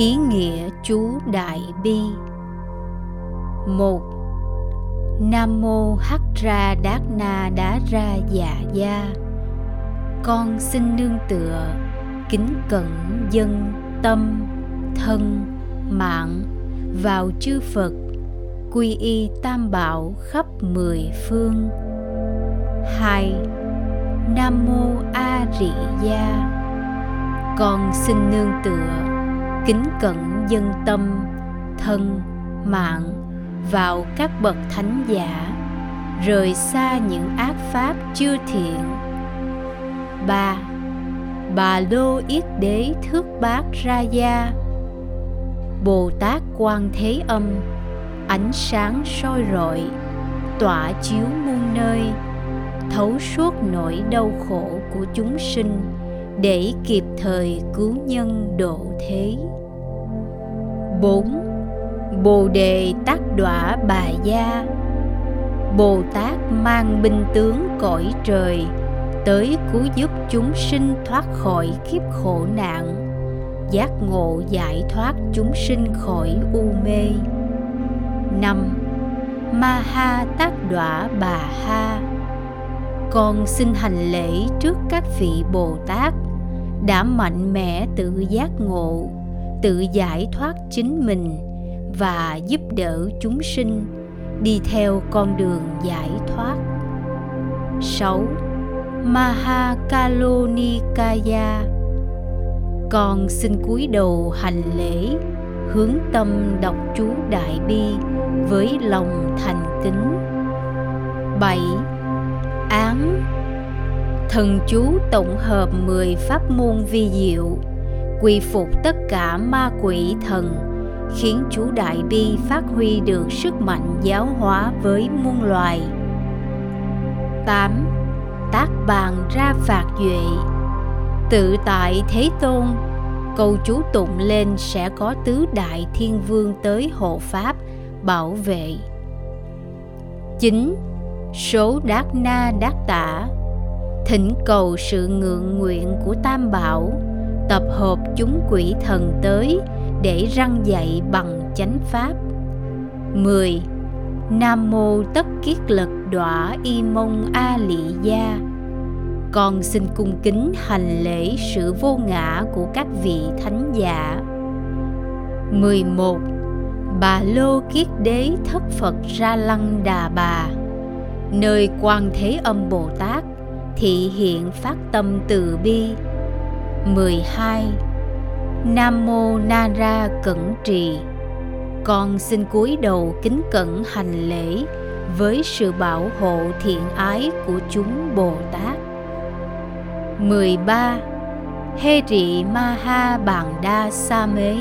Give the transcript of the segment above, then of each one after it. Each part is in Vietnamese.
Ý nghĩa chú Đại Bi. Một Nam Mô Hắc Ra Đát Na Đá Ra Dạ Gia. Con xin nương tựa, kính cẩn dân, tâm, thân, mạng vào chư Phật quy y tam bảo khắp mười phương. Hai nam mô a rị gia. Con xin nương tựa kính cẩn dân tâm, thân, mạng vào các bậc thánh giả, rời xa những ác pháp chưa thiện. Ba, bà lô yết đế thước bát ra gia. Bồ tát quan thế âm, ánh sáng soi rọi, tỏa chiếu muôn nơi, thấu suốt nỗi đau khổ của chúng sinh để kịp thời cứu nhân độ thế 4. Bồ đề tác đọa bà gia Bồ Tát mang binh tướng cõi trời Tới cứu giúp chúng sinh thoát khỏi kiếp khổ nạn, Giác ngộ giải thoát chúng sinh khỏi u mê 5. Ma ha tác đọa bà ha Con xin hành lễ trước các vị Bồ Tát đã mạnh mẽ tự giác ngộ, Tự giải thoát chính mình Và giúp đỡ chúng sinh Đi theo con đường giải thoát 6. Mahakalonikaya Con xin cúi đầu hành lễ, hướng tâm đọc chú Đại Bi với lòng thành kính. 7. Thần chú tổng hợp 10 pháp môn vi diệu, quy phục tất cả ma quỷ thần, khiến chú Đại Bi phát huy được sức mạnh giáo hóa với muôn loài. 8. Tác bàn ra phạt duệ Tự tại Thế Tôn câu chú tụng lên sẽ có tứ đại thiên vương tới hộ pháp bảo vệ 9. Số đát na đát tả Thỉnh cầu sự ngượng nguyện của Tam Bảo, Tập hợp chúng quỷ thần tới Để răng dạy bằng chánh pháp 10. Nam Mô Tất Kiết Lực Đọa Y Mông A Lị Gia con xin cung kính hành lễ sự vô ngã của các vị thánh giả 11. Bà Lô Kiết Đế thất Phật Ra Lăng Đà Bà Nơi quan Thế Âm Bồ Tát thị hiện phát tâm từ bi 12. Nam Mô Na Ra Cẩn Trì Con xin cúi đầu kính cẩn hành lễ với sự bảo hộ thiện ái của chúng Bồ Tát 13. Hê rị ma ha bàn đa sa mế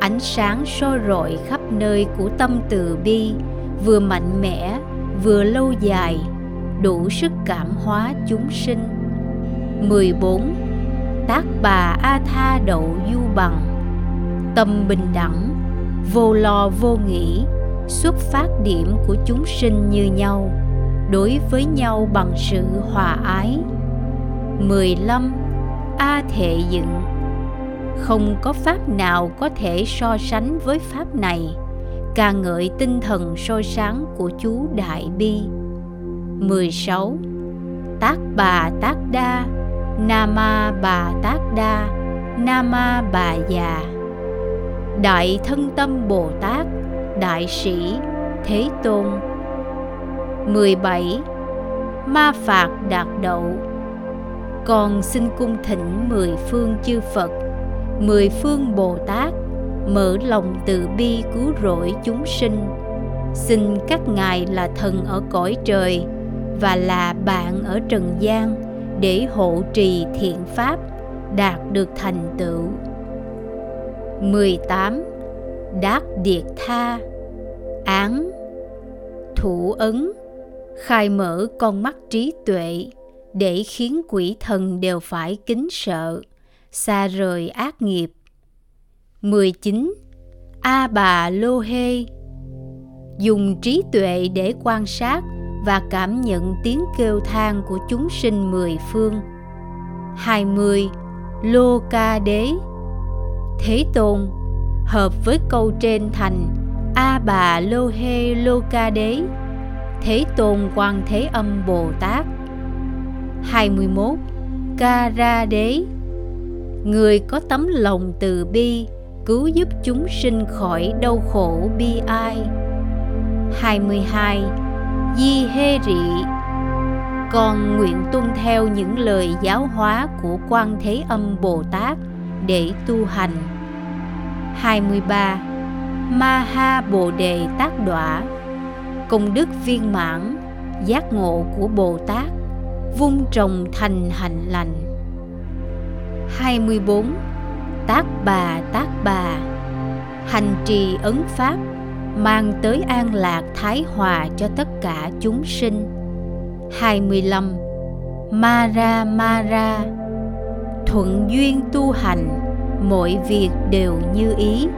Ánh sáng soi rọi khắp nơi của tâm từ bi Vừa mạnh mẽ, vừa lâu dài Đủ sức cảm hóa chúng sinh. 14. Tác bà A Tha đậu du bằng. Tâm bình đẳng, vô lo vô nghĩ Xuất phát điểm của chúng sinh như nhau Đối với nhau bằng sự hòa ái. 15. A thệ dựng. Không có pháp nào có thể so sánh với pháp này ca ngợi tinh thần soi sáng của chú Đại Bi. 16. Tác bà tác đa Nama bà tác đa Nama bà già Đại thân tâm Bồ Tát Đại sĩ Thế Tôn 17. Ma phạt đạt đậu con xin cung thỉnh mười phương chư Phật, mười phương Bồ Tát, mở lòng từ bi cứu rỗi chúng sinh. Xin các ngài là thần ở cõi trời và là bạn ở trần gian để hộ trì thiện pháp đạt được thành tựu. 18. Đát Điệt Tha Án Thủ ấn Khai mở con mắt trí tuệ để khiến quỷ thần đều phải kính sợ, xa rời ác nghiệp. 19. A bà lô hê Dùng trí tuệ để quan sát và cảm nhận tiếng kêu than của chúng sinh mười phương. 20. Lô ca đế Thế Tôn, hợp với câu trên thành, A Bà Lô Hê Lô Ca Đế Thế Tôn Quan Thế Âm Bồ Tát 21. Ca Ra Đế Người có tấm lòng từ bi, cứu giúp chúng sinh khỏi đau khổ bi ai 22. Di Hê Rị. Con nguyện tuân theo những lời giáo hóa của Quan Thế Âm Bồ Tát để tu hành. 23. Ma Ha Bồ Đề Tác Đọa Công đức viên mãn, giác ngộ của Bồ Tát vun trồng thành hạnh lành. 24. Tác bà tác bà. Hành trì ấn pháp mang tới an lạc thái hòa cho tất cả chúng sinh. 25. Mara Mara Thuận duyên tu hành, mọi việc đều như ý.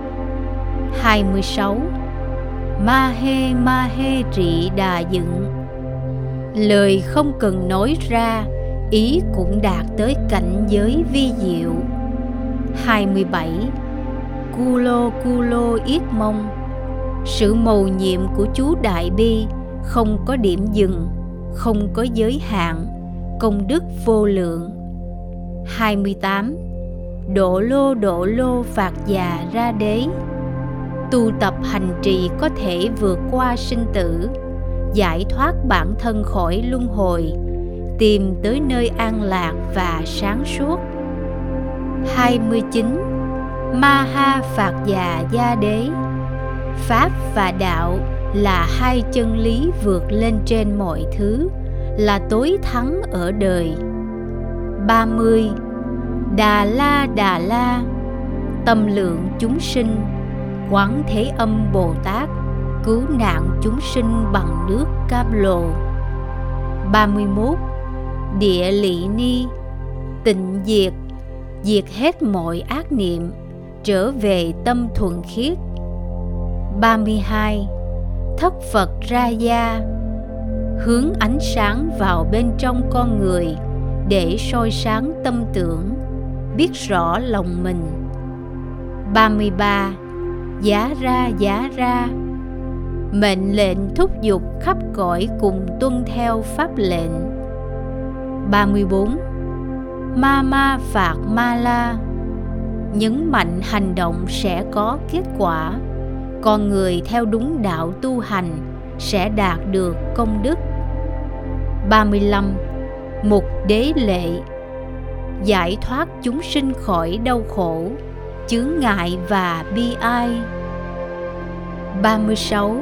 26 Ma hê ma hê trị đà dựng. Lời không cần nói ra, Ý cũng đạt tới cảnh giới vi diệu. 27 Kulo Kulo yết mông sự mầu nhiệm của chú Đại Bi Không có điểm dừng, Không có giới hạn, Công đức vô lượng. 28 độ lô độ lô phạt già ra đế. Tu tập hành trì có thể vượt qua sinh tử, giải thoát bản thân khỏi luân hồi, tìm tới nơi an lạc và sáng suốt. 29 Ma Ha Phạt Già Gia Đế. Pháp và đạo là hai chân lý vượt lên trên mọi thứ, là tối thắng ở đời 30 Đà La Đà La, Tâm lượng chúng sinh, Quán Thế Âm Bồ Tát, Cứu nạn chúng sinh bằng nước cam lồ 31. Địa lị ni, Tịnh diệt Diệt hết mọi ác niệm, Trở về tâm thuần khiết 32. Thất Phật ra gia Hướng ánh sáng vào bên trong con người Để soi sáng tâm tưởng, biết rõ lòng mình 33. Giá ra giá ra Mệnh lệnh thúc giục khắp cõi cùng tuân theo pháp lệnh 34. Ma ma phạt ma la Nhấn mạnh hành động sẽ có kết quả con người theo đúng đạo tu hành sẽ đạt được công đức 35. Mục đế lệ giải thoát chúng sinh khỏi đau khổ, chướng ngại và bi ai. 36.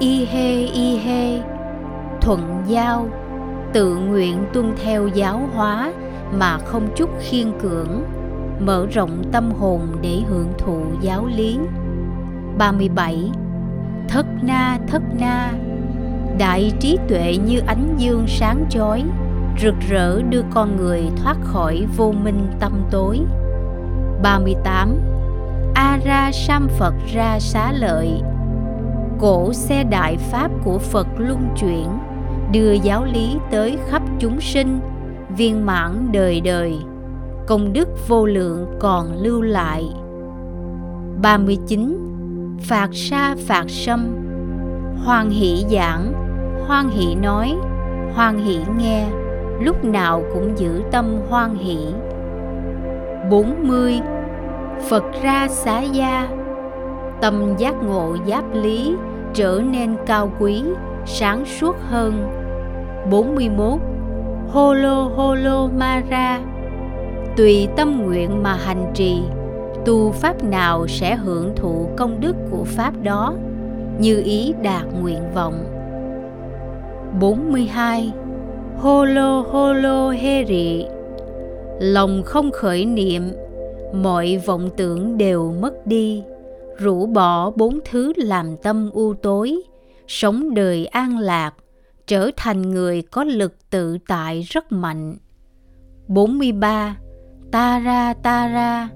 Y hê y hê Thuận giao Tự nguyện tuân theo giáo hóa mà không chút khiên cưỡng Mở rộng tâm hồn để hưởng thụ giáo lý 37. Thất na thất na Đại trí tuệ như ánh dương sáng chói, rực rỡ đưa con người thoát khỏi vô minh tâm tối 38. A ra sam Phật ra xá lợi Cổ xe đại pháp của Phật luân chuyển, Đưa giáo lý tới khắp chúng sinh, Viên mãn đời đời Công đức vô lượng còn lưu lại 39. Phạt sa phạt sâm Hoan hỷ giảng Hoan hỷ nói Hoan hỷ nghe lúc nào cũng giữ tâm hoan hỷ 40. Phật ra xá gia Tâm giác ngộ giáp lý trở nên cao quý, sáng suốt hơn 41. Holo Holo Mara Tùy tâm nguyện mà hành trì Tu pháp nào sẽ hưởng thụ công đức của pháp đó? Như ý đạt nguyện vọng. 42 holo holo heri rị. Lòng không khởi niệm, mọi vọng tưởng đều mất đi. Rũ bỏ bốn thứ làm tâm u tối, sống đời an lạc, trở thành người có lực tự tại rất mạnh. 43. Tara Tara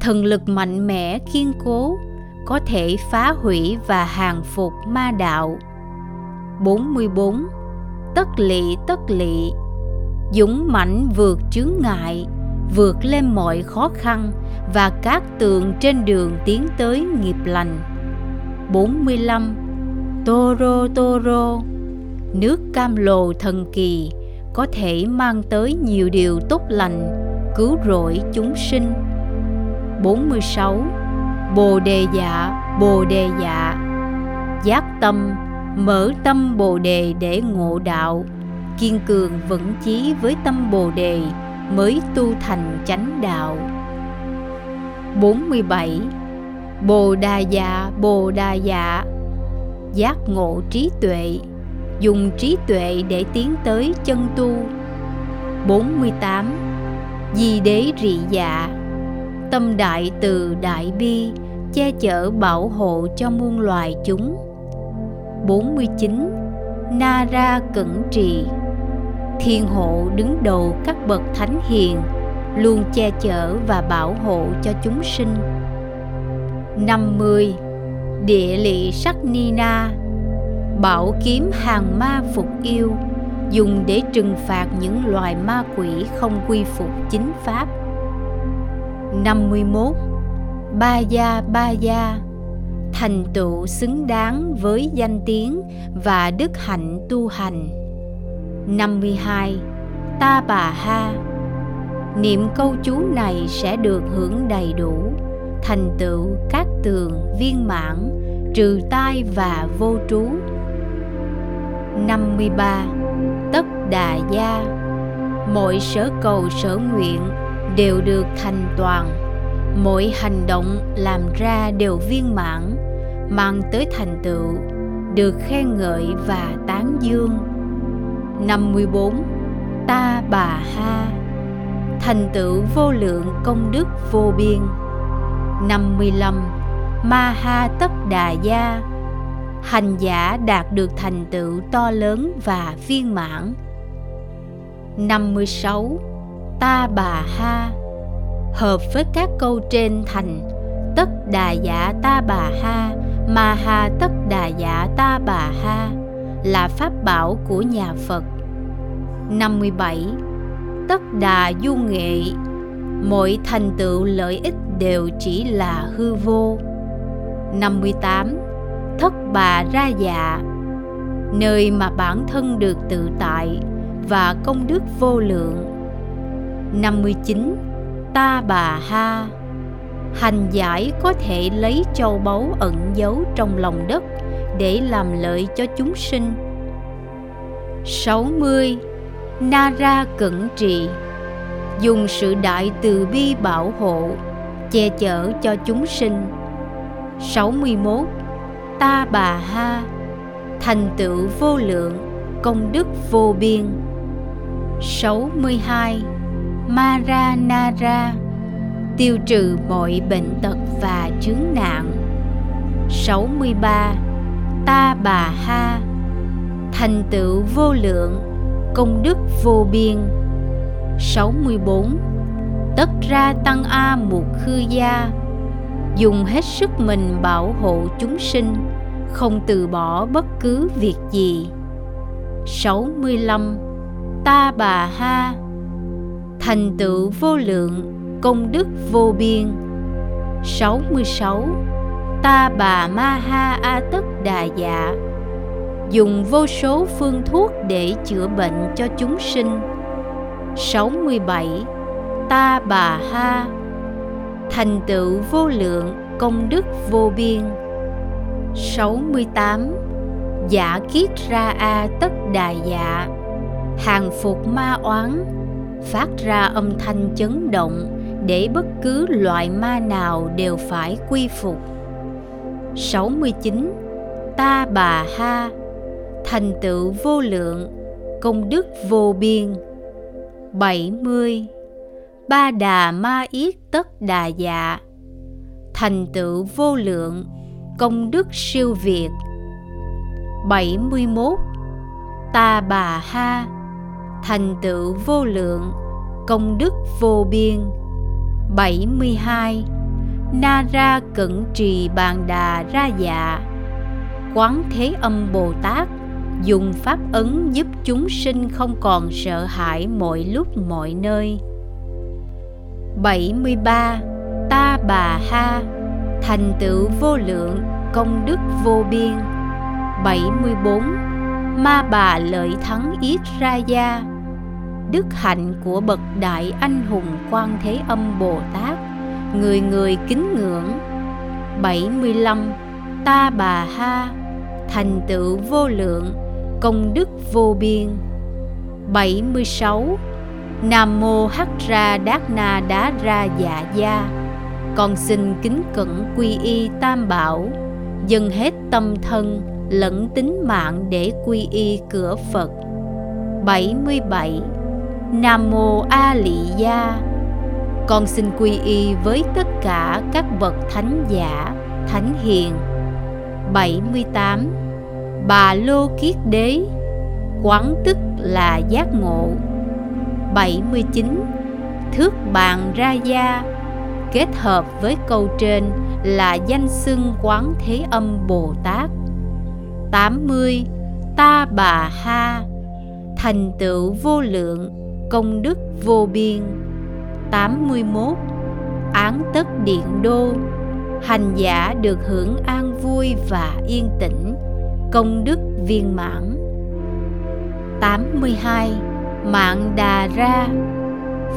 Thần lực mạnh mẽ kiên cố có thể phá hủy và hàng phục ma đạo. 44 tất lỵ tất lỵ dũng mãnh vượt chướng ngại vượt lên mọi khó khăn và các tường trên đường tiến tới nghiệp lành. 45 Toro Toro. Nước cam lồ thần kỳ có thể mang tới nhiều điều tốt lành, cứu rỗi chúng sinh. 46. Bồ đề dạ, bồ đề dạ. Giác tâm, mở tâm bồ đề để ngộ đạo, kiên cường vững chí với tâm bồ đề mới tu thành chánh đạo. 47. Bồ đà dạ, bồ đà dạ. Giác ngộ trí tuệ. Dùng trí tuệ để tiến tới chân tu. 48 Di đế rị dạ. Tâm đại từ đại bi, Che chở bảo hộ cho muôn loài chúng. 49 Na ra cẩn trì. Thiên hộ đứng đầu các bậc thánh hiền, Luôn che chở và bảo hộ cho chúng sinh. 50 Địa lị sắc ni na. Bảo kiếm hàng ma phục yêu, dùng để trừng phạt những loài ma quỷ không quy phục chính pháp. 51 Ba gia ba gia, thành tựu xứng đáng với danh tiếng và đức hạnh tu hành. 52 Ta bà ha, Niệm câu chú này sẽ được hưởng đầy đủ, thành tựu các tường viên mãn, trừ tai và vô trú. 53 Tất đà gia, Mọi sở cầu sở nguyện đều được thành toàn mỗi hành động làm ra đều viên mãn, Mang tới thành tựu, Được khen ngợi và tán dương 54 Ta bà ha, Thành tựu vô lượng công đức vô biên 55 Ma ha tất đà gia, hành giả đạt được thành tựu to lớn và viên mãn. 56. Ta bà ha. Hợp với các câu trên thành, Tất đà giả ta bà ha, Ma ha tất đà giả ta bà ha, Là pháp bảo của nhà Phật. 57. Tất đà du nghệ. Mọi thành tựu lợi ích đều chỉ là hư vô. 58 thất bà ra dạ. Nơi mà bản thân được tự tại và công đức vô lượng. 59 ta bà ha. Hành giải có thể lấy châu báu ẩn giấu trong lòng đất để làm lợi cho chúng sinh. 60 Nara cẩn trì. Dùng sự đại từ bi bảo hộ, che chở cho chúng sinh. 61 ta bà ha. Thành tựu vô lượng, công đức vô biên. 62 Maranara tiêu trừ mọi bệnh tật và chướng nạn. 63 Ta bà ha, thành tựu vô lượng, công đức vô biên. 64 Tất ra tăng A một khư gia, dùng hết sức mình bảo hộ chúng sinh, không từ bỏ bất cứ việc gì. 65 Ta bà ha Thành tựu vô lượng, Công đức vô biên. 66 Ta bà ma ha a tất đà dạ. Dùng vô số phương thuốc để chữa bệnh cho chúng sinh. 67 Ta bà ha. Thành tựu vô lượng, công đức vô biên. 68 Giả kiết ra a tất đà dạ. Hàng phục ma oán. Phát ra âm thanh chấn động Để bất cứ loại ma nào đều phải quy phục. 69 Ta bà ha, Thành tựu vô lượng, Công đức vô biên. 70 ba đà ma yết tất đà dạ thành tựu vô lượng, công đức siêu việt. 71 ta bà ha thành tựu vô lượng, công đức vô biên. 72 na ra cẩn trì bàn đà ra dạ. Quán thế âm bồ tát dùng pháp ấn giúp chúng sinh không còn sợ hãi mọi lúc mọi nơi. 73 Ta Bà Ha Thành tựu vô lượng, Công đức vô biên. 74 Ma Bà Lợi Thắng Yết Ra Gia Đức hạnh của bậc đại anh hùng Quan Thế Âm Bồ Tát, Người người kính ngưỡng. 75 Ta Bà Ha, Thành tựu vô lượng, Công đức vô biên. 76 Nam Mô Hắc Ra Đát Na Đá Ra Dạ Gia. Con xin kính cẩn quy y tam bảo, Dâng hết tâm thân, lẫn tính mạng để quy y cửa Phật. 77 Nam Mô A Lị Gia. Con xin quy y với tất cả các bậc thánh giả, thánh hiền. 78 Bà Lô Kiết Đế Quán tức là giác ngộ. 79 Thước bàn ra gia Kết hợp với câu trên là danh xưng quán thế âm Bồ Tát. 80 Ta bà ha Thành tựu vô lượng. Công đức vô biên. 81 Án tất điện đô. Hành giả được hưởng an vui và yên tĩnh. Công đức viên mãn. 82 Mạng đà ra.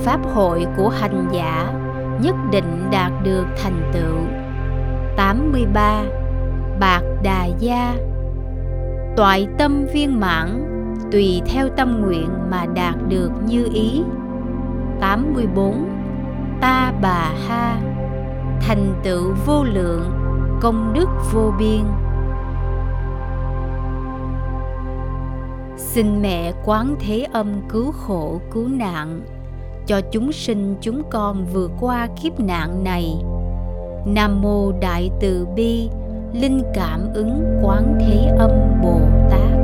Pháp hội của hành giả nhất định đạt được thành tựu. 83 Bạc đà gia. Toại tâm viên mãn. Tùy theo tâm nguyện mà đạt được như ý. 84 Ta bà ha. Thành tựu vô lượng, Công đức vô biên. Xin mẹ quán thế âm cứu khổ, cứu nạn, Cho chúng sinh chúng con vượt qua kiếp nạn này. Nam Mô Đại Từ Bi, Linh Cảm ứng Quán Thế Âm Bồ Tát.